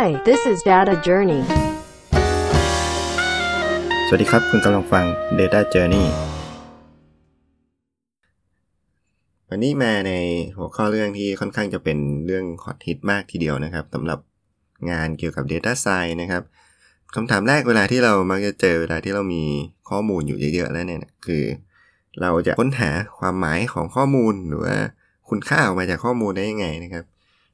Hi, this is Data Journey. สวัสดีครับ คุณกำลังฟัง Data Journey วันนี้มาในหัวข้อเรื่องที่ค่อนข้างจะเป็นเรื่องฮอตฮิตมากทีเดียวนะครับสำหรับงานเกี่ยวกับ Data Science นะครับคำถามแรกเวลาที่เรามักจะเจอเวลาที่เรามีข้อมูลอยู่เยอะๆแล้วเนี่ยคือ เราจะค้นหาความหมายของข้อมูลหรือว่าคุณค่าออกมาจากข้อมูลได้ยังไงนะครับ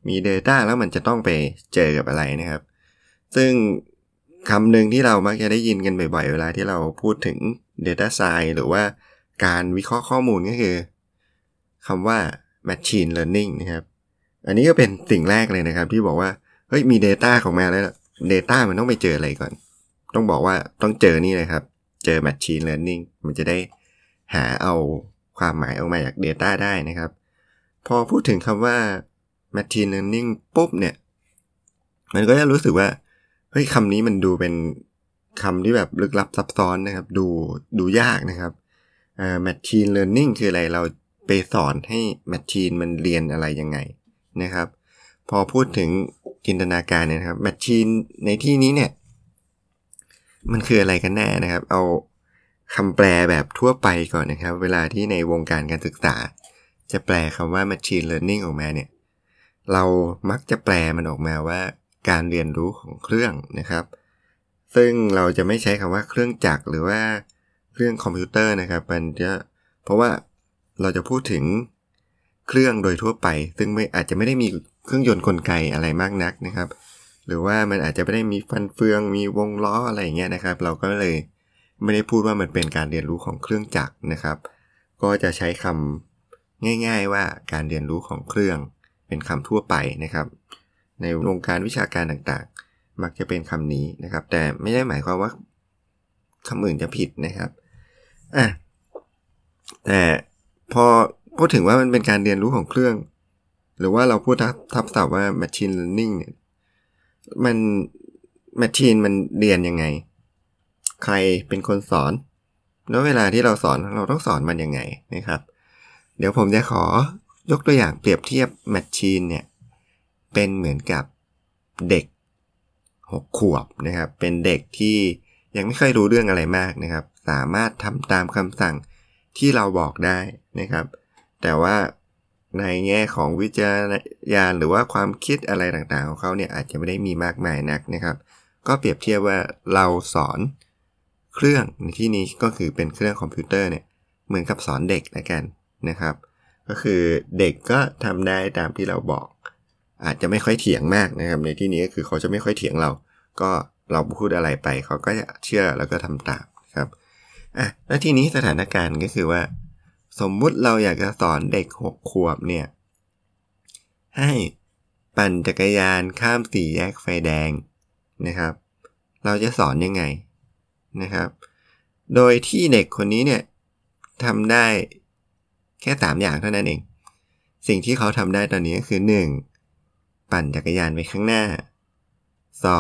มี Data แล้วมันจะต้องไปเจอกับอะไรนะครับ ซึ่งคำหนึ่งที่เรามักจะได้ยินกันบ่อยๆ เวลาที่เราพูดถึง Data Science หรือว่าการวิเคราะห์ข้อมูลก็คือคำว่า Machine Learning นะครับ อันนี้ก็เป็นสิ่งแรกเลยนะครับ ที่บอกว่า เฮ้ยมี Data ของมาแล้ว Data มันต้องไปเจออะไรก่อน ต้องบอกว่าต้องเจอนี่เลยครับ เจอ Machine Learning มันจะได้หาเอาความหมายออกมาจาก Data ได้นะครับ พอพูดถึงคำว่า Machine Learning ปุ๊บเนี่ย มันก็จะรู้สึกว่า เฮ้ยคำนี้มันดูเป็นคำที่แบบลึกลับซับซ้อนนะครับ ดูดูยากนะครับอ่า Machine Learning คืออะไรเราไปสอนให้ Machine มันเรียนอะไรยังไงนะครับ พอพูดถึงจินตนาการเนี่ยนะครับ Machine ในที่นี้เนี่ย มันคืออะไรกันแน่นะครับ เอาคำแปลแบบทั่วไปก่อนนะครับ เวลาที่ในวงการการศึกษา จะแปลคำว่า machine learning ออกมาเนี่ย เรามักจะแปลมันออกมาว่าการเรียนรู้ของเครื่องนะครับ ซึ่งเราจะไม่ใช้คำว่าเครื่องจักรหรือว่าเครื่องคอมพิวเตอร์นะครับมันจะเพราะว่าเราจะพูดถึงเครื่องโดยทั่วไป ซึ่งไม่อาจจะไม่ได้มีเครื่องยนต์กลไกอะไรมากนักนะครับ หรือว่ามันอาจจะไม่ได้มีฟันเฟือง มีวงล้ออะไรอย่างเงี้ยนะครับ เราก็เลยไม่ได้พูดว่ามันเป็นการเรียนรู้ของเครื่องจักรนะครับ ก็จะใช้คำง่าย ๆ ว่าการเรียนรู้ของเครื่อง เป็นคำทั่วไปนะครับ ในวงการวิชาการต่างๆ มักจะเป็นคำนี้นะครับ แต่ไม่ได้หมายความว่าคำอื่นจะผิดนะครับอะแต่พอพูดถึงว่ามันเป็นการเรียนรู้ของเครื่อง หรือว่าเราพูดทับทับศัพท์ว่า machine learning เนี่ยมัน machine มันเรียนยังไง ใครเป็นคนสอน แล้วเวลาที่เราสอนเราต้องสอนมันยังไงนะครับ เดี๋ยวผมจะขอ ยกตัวอย่างเปรียบเทียบ Machine เนี่ยเป็นเหมือนกับเด็ก 6 ขวบนะครับ เป็นเด็กที่ยังไม่ค่อยรู้เรื่องอะไรมากนะครับ สามารถทำตามคำสั่งที่เราบอกได้นะครับ แต่ว่าในแง่ของวิจารณญาณหรือว่าความคิดอะไรต่างๆ ของเขาเนี่ยอาจจะไม่ได้มีมากมายนักนะครับ ก็เปรียบเทียบว่าเราสอนเครื่องในที่นี้ก็คือเป็นเครื่องคอมพิวเตอร์เนี่ยเหมือนกับสอนเด็กล้วกันนะครับ ก็คือเด็กก็ทำได้ตามที่เราบอก อาจจะไม่ค่อยเถียงมากนะครับ ในที่นี้ก็คือเขาจะไม่ค่อยเถียงเรา ก็เราพูดอะไรไป เขาก็จะเชื่อแล้วก็ทำตามครับอะแล้วทีนี้สถานการณ์ก็คือว่า สมมุติเราอยากจะสอนเด็กหกขวบเนี่ยให้ปั่นจักรยานข้ามสี่แยกไฟแดงนะครับ เราจะสอนยังไงนะครับ โดยที่เด็กคนนี้เนี่ยทำได้ แค่ 3 อย่างเท่านั้นเอง สิ่งที่เขาทำได้ตอนนี้ก็คือ 1. ปั่นจักรยานไปข้างหน้า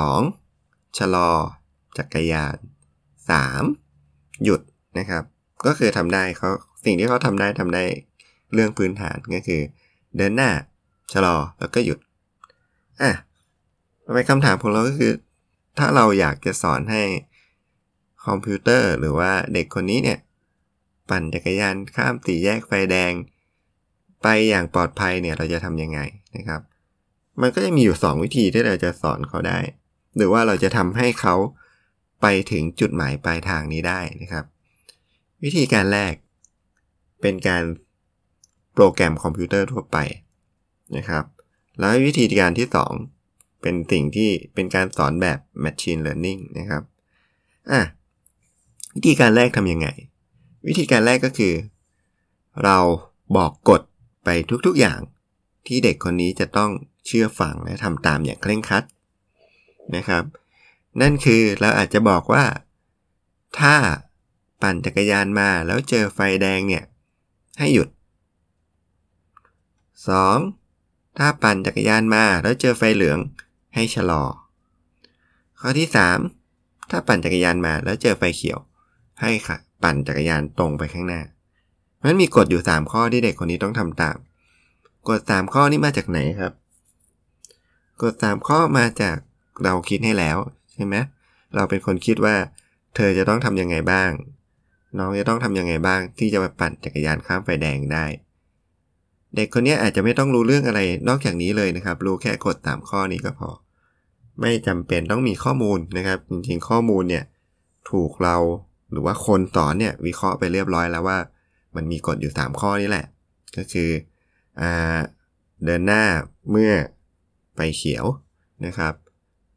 2. ชะลอ จักรยาน 3. หยุดนะครับ ก็คือทำได้เขาสิ่งที่เขาทำได้ทำได้เรื่องพื้นฐานก็คือ เดินหน้า ชะลอแล้วก็หยุดอะไปคำถามของเราก็คือ ถ้าเราอยากจะสอนให้คอมพิวเตอร์หรือว่าเด็กคนนี้เนี่ย ปั่นจักรยานข้ามสี่แยกไฟแดง ไปอย่างปลอดภัยเนี่ยเราจะทำยังไงนะครับ มันก็จะมีอยู่ 2 วิธีที่เราจะสอนเขาได้ หรือว่าเราจะทำให้เขาไปถึงจุดหมายปลายทางนี้ได้นะครับ วิธีการแรกเป็นการโปรแกรมคอมพิวเตอร์ทั่วไปนะครับ แล้ววิธีการที่ 2 เป็นสิ่งที่เป็นการสอนแบบ Machine Learning นะครับอะวิธีการแรกทำยังไง วิธีการแรกก็คือ เราบอกกฎไปทุกๆอย่าง ที่เด็กคนนี้จะต้องเชื่อฟังและทำตามอย่างเคร่งครัดนะครับ นั่นคือเราอาจจะบอกว่า ถ้าปั่นจักรยานมาแล้วเจอไฟแดงเนี่ย ให้หยุด 2. ถ้าปั่นจักรยานมาแล้วเจอไฟเหลือง ให้ชะลอ ข้อที่ 3 ถ้าปั่นจักรยานมาแล้วเจอไฟเขียว ให้ค่ะ ปั่นจักรยานตรงไปข้างหน้า มันมีกฎอยู่ 3 ข้อที่เด็กคนนี้ต้องทำตาม กฎ 3 ข้อนี้มาจากไหนครับ กฎ 3 ข้อมาจากเราคิดให้แล้วใช่ไหมเราเป็นคนคิดว่า เธอจะต้องทำยังไงบ้าง น้องจะต้องทำยังไงบ้าง ที่จะไปปั่นจักรยานข้ามไฟแดงได้ เด็กคนนี้อาจจะไม่ต้องรู้เรื่องอะไรนอกจากนี้เลยนะครับ รู้แค่กฎตามข้อนี้ก็พอ ไม่จำเป็นต้องมีข้อมูลนะครับ จริงๆ ข้อมูลเนี่ยถูกเรา หรือว่าคนสอนเนี่ยวิเคราะห์ไปเรียบร้อยแล้วว่า มันมีกฎอยู่ 3 ข้อนี้แหละ ก็คืออ่าเดินหน้าเมื่อไฟเขียวนะครับ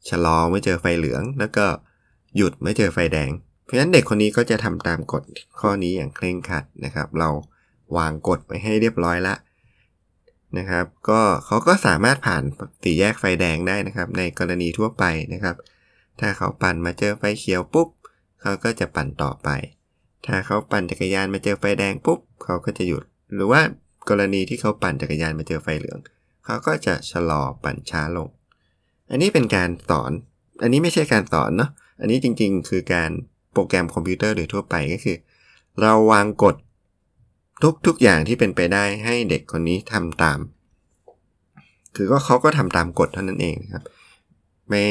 ชะลอเมื่อเจอไฟเหลือง แล้วก็หยุดเมื่อเจอไฟแดง เพราะฉะนั้นเด็กคนนี้ก็จะทำตามกฎข้อนี้อย่างเคร่งครัดนะครับ เราวางกฎไว้ให้เรียบร้อยละนะครับ ก็เขาก็สามารถผ่านสี่แยกไฟแดงได้นะครับ ในกรณีทั่วไปนะครับ ถ้าเขาปั่นมาเจอไฟเขียวปุ๊บ เขาก็จะปั่นต่อไป ถ้าเขาปั่นจักรยานมาเจอไฟแดงปุ๊บเขาก็จะหยุด หรือว่ากรณีที่เขาปั่นจักรยานมาเจอไฟเหลือง เขาก็จะชะลอปั่นช้าลง อันนี้เป็นการสอน อันนี้ไม่ใช่การสอนเนาะ อันนี้จริงๆ คือการโปรแกรมคอมพิวเตอร์โดยทั่วไปก็คือ เราวางกฎทุกๆอย่างที่เป็นไปได้ให้เด็กคนนี้ทำตาม คือก็เขาก็ทำตามกฎเท่านั้นเองนะครับ ไม่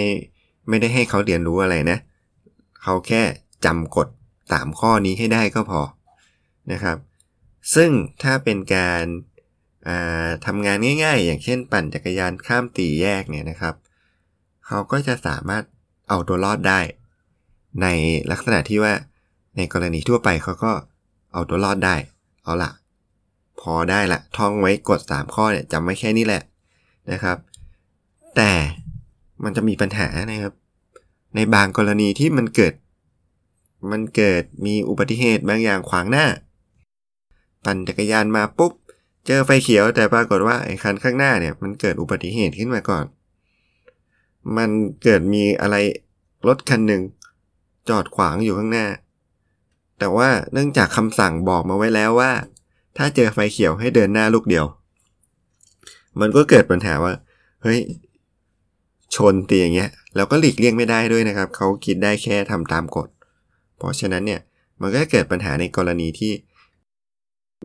ไม่ได้ให้เขาเรียนรู้อะไรนะเขาแค่จำกฎสามข้อนี้ให้ได้ก็พอนะครับ ซึ่งถ้าเป็นการทำงานง่ายๆ อย่างเช่นปั่นจักรยานข้ามตีแยกเนี่ยนะครับ เขาก็จะสามารถเอาตัวรอดได้ ในลักษณะที่ว่าในกรณีทั่วไปเขาก็เอาตัวรอดได้ เอาละพอได้ละท่องไว้กด 3 ข้อเนี่ยจำไว้แค่นี้แหละนะครับ แต่มันจะมีปัญหานะครับ ในบางกรณีที่มันเกิด มันเกิดมีอุบัติเหตุบางอย่างขวางหน้า ปั่นจักรยานมาปุ๊บ เจอไฟเขียวแต่ปรากฏว่าไอ้คันข้างหน้าเนี่ยมันเกิดอุบัติเหตุขึ้นมาก่อน มันเกิดมีอะไรรถคันหนึ่งจอดขวางอยู่ข้างหน้า แต่ว่าเนื่องจากคำสั่งบอกมาไว้แล้วว่า ถ้าเจอไฟเขียวให้เดินหน้าลูกเดียว มันก็เกิดปัญหาว่า เฮ้ย ชนตีอย่างเงี้ยแล้วก็หลีกเลี่ยงไม่ได้ด้วยนะครับ เขาคิดได้แค่ทำตามกฎ เพราะฉะนั้นเนี่ยมันก็เกิดปัญหาในกรณีที่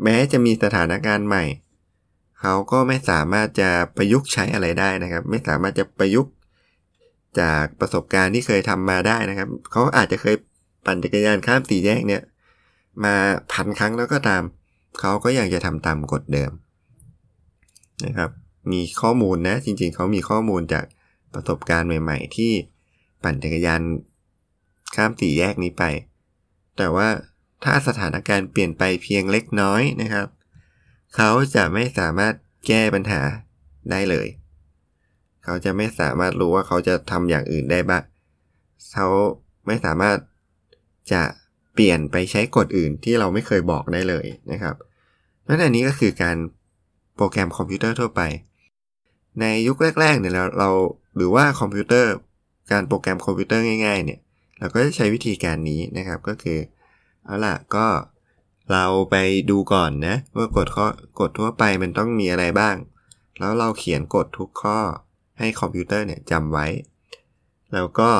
แม้จะมีสถานการณ์ใหม่ เขาก็ไม่สามารถจะประยุกต์ใช้อะไรได้นะครับ ไม่สามารถจะประยุกต์จากประสบการณ์ที่เคยทำมาได้นะครับ เขาอาจจะเคยปั่นจักรยานข้ามตีแยกเนี่ย มาพันครั้งแล้วก็ตาม เขาก็ยังจะทำตามกฎเดิมนะครับ มีข้อมูลนะจริงๆ เขามีข้อมูลจาก ประสบการณ์ใหม่ ๆ ที่ปั่นจักรยานข้ามตีแยกนี้ไป แต่ว่าถ้าสถานการณ์เปลี่ยนไปเพียงเล็กน้อยนะครับ เขาจะไม่สามารถแก้ปัญหาได้เลย เขาจะไม่สามารถรู้ว่าเขาจะทำอย่างอื่นได้บ้างเขาไม่สามารถจะเปลี่ยนไปใช้กฎอื่นที่เราไม่เคยบอกได้เลยนะครับนั่นอันนี้ก็คือการโปรแกรมคอมพิวเตอร์ทั่วไป ในยุคแรกๆเนี่ยเราเรา หรือว่าคอมพิวเตอร์ การโปรแกรมคอมพิวเตอร์ง่ายๆเนี่ยเราก็จะใช้วิธีการนี้นะครับก็คือเอาล่ะก็เราไปดูก่อนนะว่ากฎข้อกฎทั่วไปมันต้องมีอะไรบ้าง แล้วเราเขียนกฎทุกข้อให้คอมพิวเตอร์เนี่ยจำไว้ แล้วก็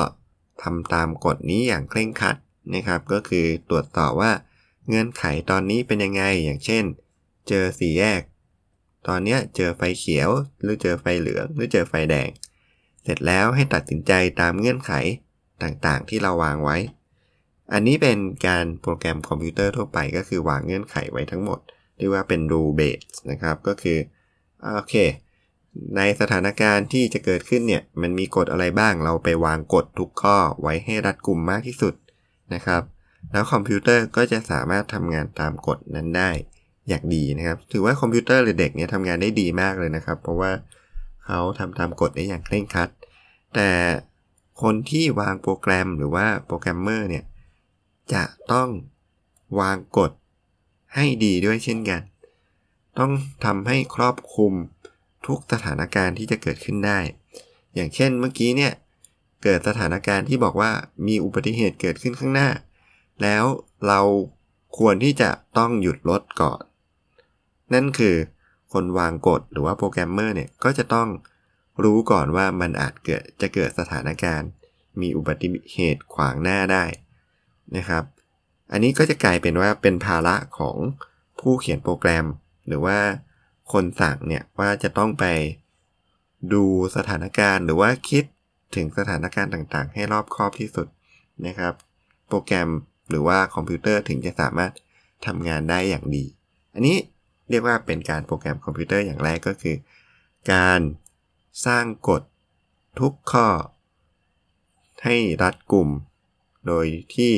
ทำตามกฎนี้อย่างเคร่งครัดนะครับ ก็คือตรวจสอบว่าเงื่อนไขตอนนี้เป็นยังไงอย่างเช่น เจอสีแยก ตอนนี้เจอไฟเขียว หรือเจอไฟเหลือง หรือเจอไฟแดง เสร็จแล้วให้ตัดสินใจตามเงื่อนไขต่างๆ ที่เราวางไว้ อันนี้เป็นการโปรแกรมคอมพิวเตอร์ทั่วไปก็คือวางเงื่อนไขไว้ทั้งหมดเรียกว่าเป็น rule base นะครับ ก็คือโอเค ในสถานการณ์ที่จะเกิดขึ้นเนี่ยมันมีกฎอะไรบ้างเราไปวางกฎทุกข้อไว้ให้รัดกุมมากที่สุดนะครับ แล้วคอมพิวเตอร์ก็จะสามารถทำงานตามกฎนั้นได้อย่างดีนะครับ ถือว่าคอมพิวเตอร์หรือเด็กเนี่ยทำงานได้ดีมากเลยนะครับ เพราะว่า เขาทำตามกฎได้อย่างเคร่งครัด แต่คนที่วางโปรแกรมหรือว่าโปรแกรมเมอร์เนี่ย จะต้องวางกฎให้ดีด้วยเช่นกัน ต้องทำให้ครอบคลุมทุกสถานการณ์ที่จะเกิดขึ้นได้ อย่างเช่นเมื่อกี้เนี่ย เกิดสถานการณ์ที่บอกว่ามีอุบัติเหตุเกิดขึ้นข้างหน้า แล้วเราควรที่จะต้องหยุดรถก่อน นั่นคือ คนวางกฎหรือว่าโปรแกรมเมอร์เนี่ยก็จะต้องรู้ก่อนว่ามันอาจเกิดจะเกิดสถานการณ์ มีอุบัติเหตุขวางหน้าได้นะครับ อันนี้ก็จะกลายเป็นว่าเป็นภาระของผู้เขียนโปรแกรม หรือว่าคนสั่งเนี่ยว่าจะต้องไปดูสถานการณ์หรือว่าคิดถึงสถานการณ์ต่างๆ ให้รอบคอบที่สุดนะครับ โปรแกรมหรือว่าคอมพิวเตอร์ถึงจะสามารถทำงานได้อย่างดี อันนี้ เรียกว่าเป็นการโปรแกรมคอมพิวเตอร์อย่างแรกก็คือ การสร้างกฎทุกข้อ ให้รัดกลุ่ม โดยที่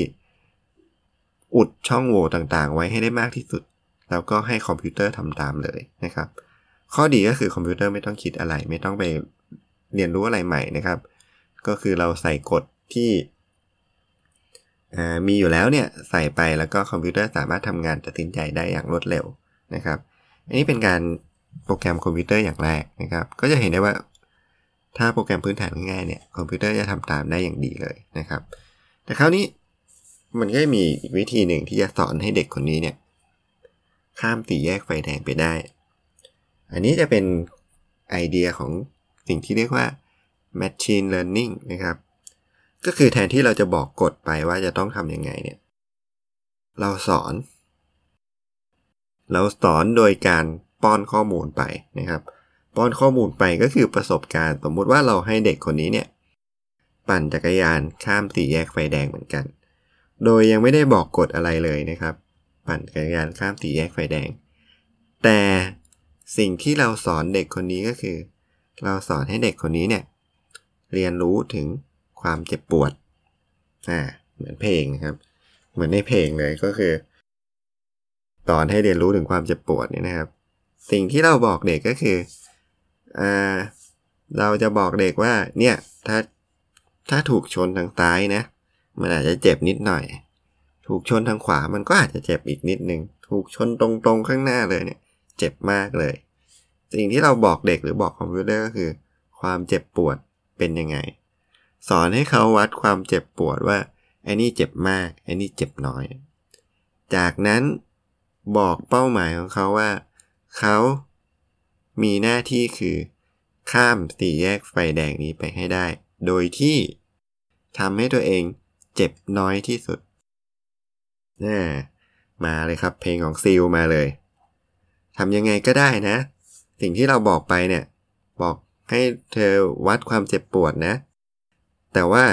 อุดช่องโหว่ต่างๆ ไว้ให้ได้มากที่สุด แล้วก็ให้คอมพิวเตอร์ทำตามเลยนะครับ ข้อดีก็คือคอมพิวเตอร์ไม่ต้องคิดอะไร ไม่ต้องไปเรียนรู้อะไรใหม่นะครับ ก็คือเราใส่กฎที่มีอยู่แล้วเนี่ย ใส่ไปแล้วก็คอมพิวเตอร์สามารถทำงานตัดสินใจได้อย่างรวดเร็ว นะครับ อันนี้เป็นการโปรแกรมคอมพิวเตอร์อย่างแรกนะครับ ก็จะเห็นได้ว่าถ้าโปรแกรมพื้นฐานง่ายๆเนี่ยคอมพิวเตอร์จะทำตามได้อย่างดีเลยนะครับ แต่คราวนี้มันก็มีอีกวิธีหนึ่งที่จะสอนให้เด็กคนนี้เนี่ยข้ามสี่แยกไฟแดงไปได้ อันนี้จะเป็นไอเดียของสิ่งที่เรียกว่า machine learning นะครับ ก็คือแทนที่เราจะบอกกฎไปว่าจะต้องทำยังไงเนี่ย เราสอน เราสอนโดยการป้อนข้อมูลไปนะครับ ป้อนข้อมูลไปก็คือประสบการณ์สมมุติว่าเราให้เด็กคนนี้เนี่ยปั่นจักรยานข้ามสี่แยกไฟแดงเหมือนกัน โดยยังไม่ได้บอกกฎอะไรเลยนะครับ ปั่นจักรยานข้ามสี่แยกไฟแดง แต่สิ่งที่เราสอนเด็กคนนี้ก็คือ เราสอนให้เด็กคนนี้เนี่ยเรียนรู้ถึงความเจ็บปวดอ่าเหมือนเพลงนะครับ เหมือนในเพลงเลยก็คือ สอนให้เรียนรู้ถึงความเจ็บปวดเนี่ยนะครับ สิ่งที่เราบอกเด็กก็คืออ่าเราจะบอกเด็กว่าเนี่ยถ้าถ้าถูกชนทางซ้ายนะ มันอาจจะเจ็บนิดหน่อย ถูกชนทางขวามันก็อาจจะเจ็บอีกนิดนึงถูกชนตรงๆข้างหน้าเลยเนี่ย เจ็บมากเลย สิ่งที่เราบอกเด็กหรือบอกคอมพิวเตอร์ก็คือ ความเจ็บปวดเป็นยังไง สอนให้เขาวัดความเจ็บปวดว่าไอ้นี่เจ็บมากไอ้นี่เจ็บน้อย จากนั้น บอกเป้าหมายของเขาว่า เขามีหน้าที่คือข้ามสี่แยกไฟแดงนี้ไปให้ได้ โดยที่ทำให้ตัวเองเจ็บน้อยที่สุดน่มาเลยครับ เพลงของซิลมาเลยทำยังไงก็ได้นะ สิ่งที่เราบอกไปเนี่ย บอกให้เธอวัดความเจ็บปวดนะ แต่ว่า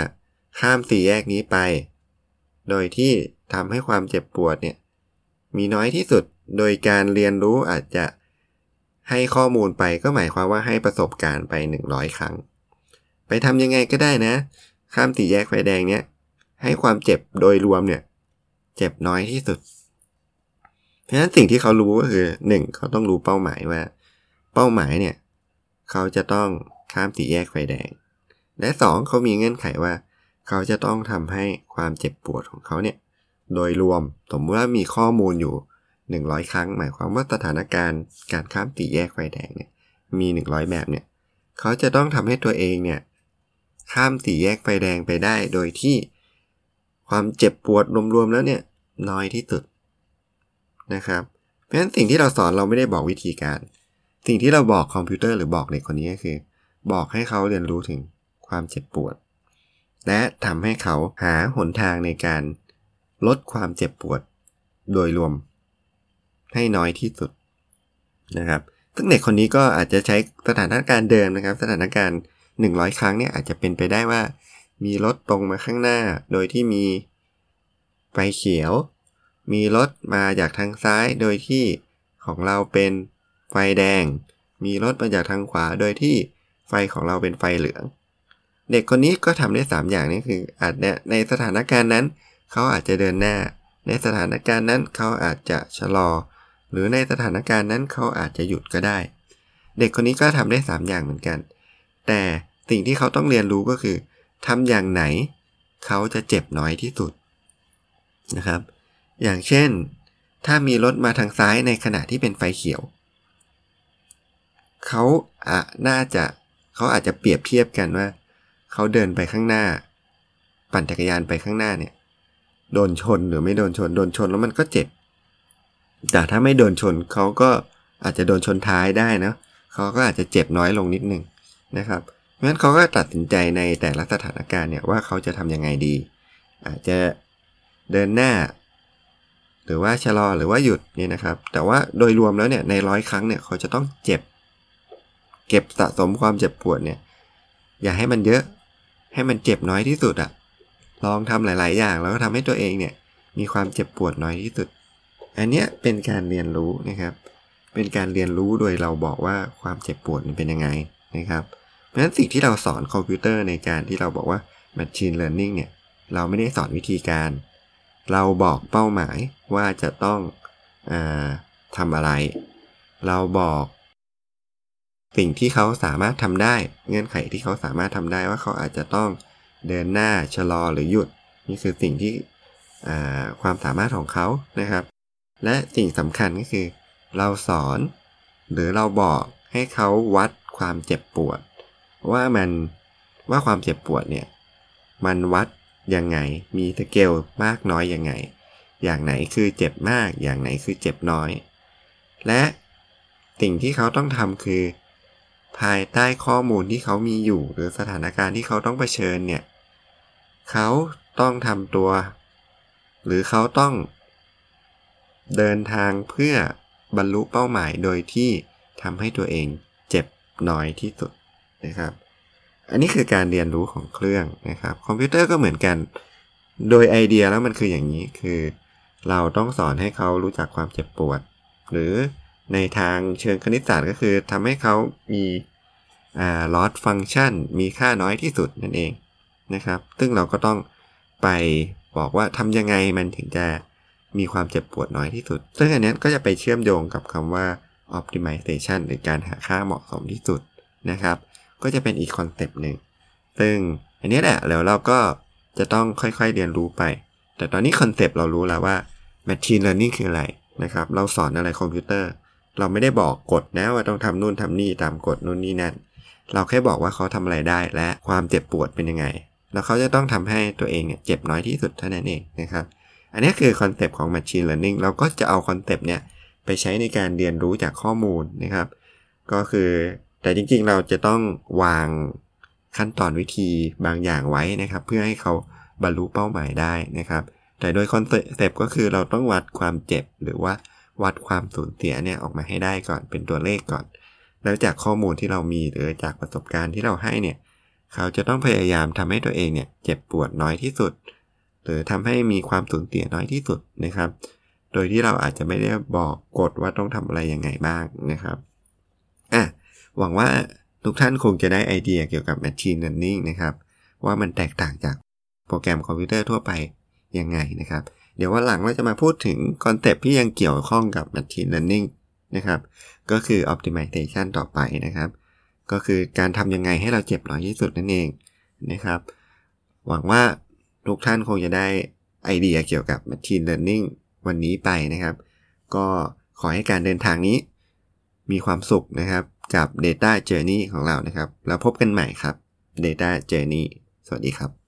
ข้ามสี่แยกนี้ไป โดยที่ทำให้ความเจ็บปวดเนี่ย มีน้อยที่สุด โดยการเรียนรู้อาจจะให้ข้อมูลไปก็หมายความว่าให้ประสบการณ์ไป 100 ครั้ง ไปทำยังไงก็ได้นะ ข้ามสี่แยกไฟแดงเนี่ยให้ความเจ็บโดยรวมเนี่ย เจ็บน้อยที่สุด เพราะฉะนั้นสิ่งที่เขารู้ก็คือ 1. เขาต้องรู้เป้าหมายว่า เป้าหมายเนี่ย เขาจะต้องข้ามสี่แยกไฟแดง และ 2 เขามีเงื่อนไขว่า เขาจะต้องทำให้ความเจ็บปวดของเขาเนี่ย โดยรวมสมมติว่ามีข้อมูลอยู่ 100 ครั้ง หมายความว่าสถานการณ์การข้ามสี่แยกไฟแดงเนี่ยมี 100 แบบเนี่ยเขาจะต้องทำให้ตัวเองเนี่ยข้ามสี่แยกไฟแดงไปได้โดยที่ความเจ็บปวดรวมๆแล้วเนี่ยน้อยที่สุดนะครับเพราะฉะนั้นสิ่งที่เราสอนเราไม่ได้บอกวิธีการ สิ่งที่เราบอกคอมพิวเตอร์หรือบอกเด็กคนนี้ก็คือ บอกให้เขาเรียนรู้ถึงความเจ็บปวด และทำให้เขาหาหนทางในการ ลดความเจ็บปวดโดยรวมให้น้อยที่สุดนะครับซึ่งเด็กคนนี้ก็อาจจะใช้สถานการณ์เดิมนะครับ สถานการณ์ 100 ครั้งเนี่ยอาจจะเป็นไปได้ว่า มีรถตรงมาข้างหน้า โดยที่มีไฟเขียว มีรถมาจากทางซ้าย โดยที่ของเราเป็นไฟแดง มีรถมาจากทางขวา โดยที่ไฟของเราเป็นไฟเหลือง เด็กคนนี้ก็ทำได้ 3 อย่างนี้คืออาจในสถานการณ์นั้น เขาอาจจะเดินหน้า ในสถานการณ์นั้นเขาอาจจะชะลอ หรือในสถานการณ์นั้นเขาอาจจะหยุดก็ได้ เด็กคนนี้ก็ทำได้ 3 อย่างเหมือนกัน แต่สิ่งที่เขาต้องเรียนรู้ก็คือทำอย่างไหน เขาจะเจ็บน้อยที่สุดนะครับ อย่างเช่น ถ้ามีรถมาทางซ้ายในขณะที่เป็นไฟเขียว เขาอะน่าจะเขาอาจจะเปรียบเทียบกันว่า เขาเดินไปข้างหน้า ปั่นจักรยานไปข้างหน้าเนี่ย โดนชนหรือไม่โดนชน โดนชนแล้วมันก็เจ็บ แต่ถ้าไม่โดนชนเขาก็อาจจะโดนชนท้ายได้นะเขาก็อาจจะเจ็บน้อยลงนิดนึงนะครับเพราะฉะนั้นเขาก็ตัดสินใจในแต่ละสถานการณ์เนี่ยว่าเขาจะทำยังไงดี อาจจะเดินหน้า หรือว่าชะลอหรือว่าหยุดนี่นะครับ แต่ว่าโดยรวมแล้วเนี่ยในร้อยครั้งเนี่ยเขาจะต้องเจ็บ เก็บสะสมความเจ็บปวดเนี่ย อย่าให้มันเยอะให้มันเจ็บน้อยที่สุดอะ ลองทำหลาย ๆ อย่างแล้วก็ทำให้ตัวเองเนี่ยมีความเจ็บปวดน้อยที่สุด อันเนี้ยเป็นการเรียนรู้นะครับ เป็นการเรียนรู้โดยเราบอกว่าความเจ็บปวดมันเป็นยังไงนะครับ เพราะฉะนั้นสิ่งที่เราสอนคอมพิวเตอร์ในการที่เราบอกว่า Machine Learning เนี่ยเราไม่ได้สอนวิธีการ เราบอกเป้าหมายว่าจะต้องอทำอะไร เราบอก สิ่งที่เขาสามารถทำได้ เงื่อนไขที่เขาสามารถทำได้ว่าเขาอาจจะต้อง เดินหน้าชะลอหรือหยุด นี่คือสิ่งที่ความสามารถของเขานะครับ และสิ่งสำคัญก็คือ เราสอน หรือเราบอกให้เขาวัดความเจ็บปวด ว่ามันว่าความเจ็บปวดเนี่ยมันวัดยังไงมีสเกลมากน้อยยังไง อย่างไหนคือเจ็บมาก อย่างไหนคือเจ็บน้อย และสิ่งที่เขาต้องทำคือ ภายใต้ข้อมูลที่เขามีอยู่ หรือสถานการณ์ที่เขาต้องเผชิญเนี่ย เขาต้องทำตัว หรือเขาต้อง เดินทางเพื่อบรรลุเป้าหมายโดยที่ทำให้ตัวเองเจ็บน้อยที่สุดนะครับ อันนี้คือการเรียนรู้ของเครื่องนะครับ คอมพิวเตอร์ก็เหมือนกัน โดยไอเดียแล้วมันคืออย่างนี้คือ เราต้องสอนให้เขารู้จักความเจ็บปวด หรือในทางเชิงคณิตศาสตร์ก็คือทำให้เขามีอ่า loss function มีค่าน้อยที่สุดนั่นเอง นะครับ ซึ่งเราก็ต้องไปบอกว่าทำยังไงมันถึงจะมีความเจ็บปวดน้อยที่สุด ซึ่งอันนี้ก็จะไปเชื่อมโยงกับคำว่า optimization หรือการหาค่าเหมาะสมที่สุดนะครับ ก็จะเป็นอีกคอนเซปต์หนึ่ง ซึ่งอันนี้แหละแล้วเราก็จะต้องค่อยๆเรียนรู้ไป แต่ตอนนี้คอนเซปต์เรารู้แล้วว่า machine learning คืออะไรนะครับ เราสอนอะไรคอมพิวเตอร์ เราไม่ได้บอกกฎนะว่าต้องทำนู่นทำนี่ตามกฎนู่นนี่นั่น เราแค่บอกว่าเขาทำอะไรได้และความเจ็บปวดเป็นยังไง แล้วเขาจะต้องทำให้ตัวเองเนี่ยเจ็บน้อยที่สุดเท่านั้นเองนะครับ อันนี้คือคอนเซปต์ของ Machine Learning เราก็จะเอาคอนเซปต์เนี่ยไปใช้ในการเรียนรู้จากข้อมูลนะครับ ก็คือแต่จริงๆเราจะต้องวางขั้นตอนวิธีบางอย่างไว้นะครับ เพื่อให้เขาบรรลุเป้าหมายได้นะครับ แต่โดยคอนเซปต์ก็คือเราต้องวัดความเจ็บหรือว่าวัดความสูญเสียเนี่ยออกมาให้ได้ก่อนเป็นตัวเลขก่อน แล้วจากข้อมูลที่เรามีหรือจากประสบการณ์ที่เราให้เนี่ย เขาจะต้องพยายามทำให้ตัวเองเนี่ยเจ็บปวดน้อยที่สุด หรือทำให้มีความสูญเสียน้อยที่สุดนะครับ โดยที่เราอาจจะไม่ได้บอกกฎว่าต้องทำอะไรยังไงบ้างนะครับอะหวังว่าทุกท่านคงจะได้ไอเดียเกี่ยวกับ Machine Learning นะครับ ว่ามันแตกต่างจากโปรแกรมคอมพิวเตอร์ทั่วไปยังไงนะครับ เดี๋ยววันหลังเราจะมาพูดถึงคอนเซปที่ยังเกี่ยวข้องกับ Machine Learning นะครับ ก็คือ Optimization ต่อไปนะครับ ก็คือการทำยังไงให้เราเจ็บน้อยที่สุดนั่นเองนะครับ หวังว่าทุกท่านคงจะได้ไอเดียเกี่ยวกับ Machine Learning วันนี้ไปนะครับ ก็ขอให้การเดินทางนี้มีความสุขนะครับกับ Data Journey ของเรานะครับ แล้วพบกันใหม่ครับ Data Journey สวัสดีครับ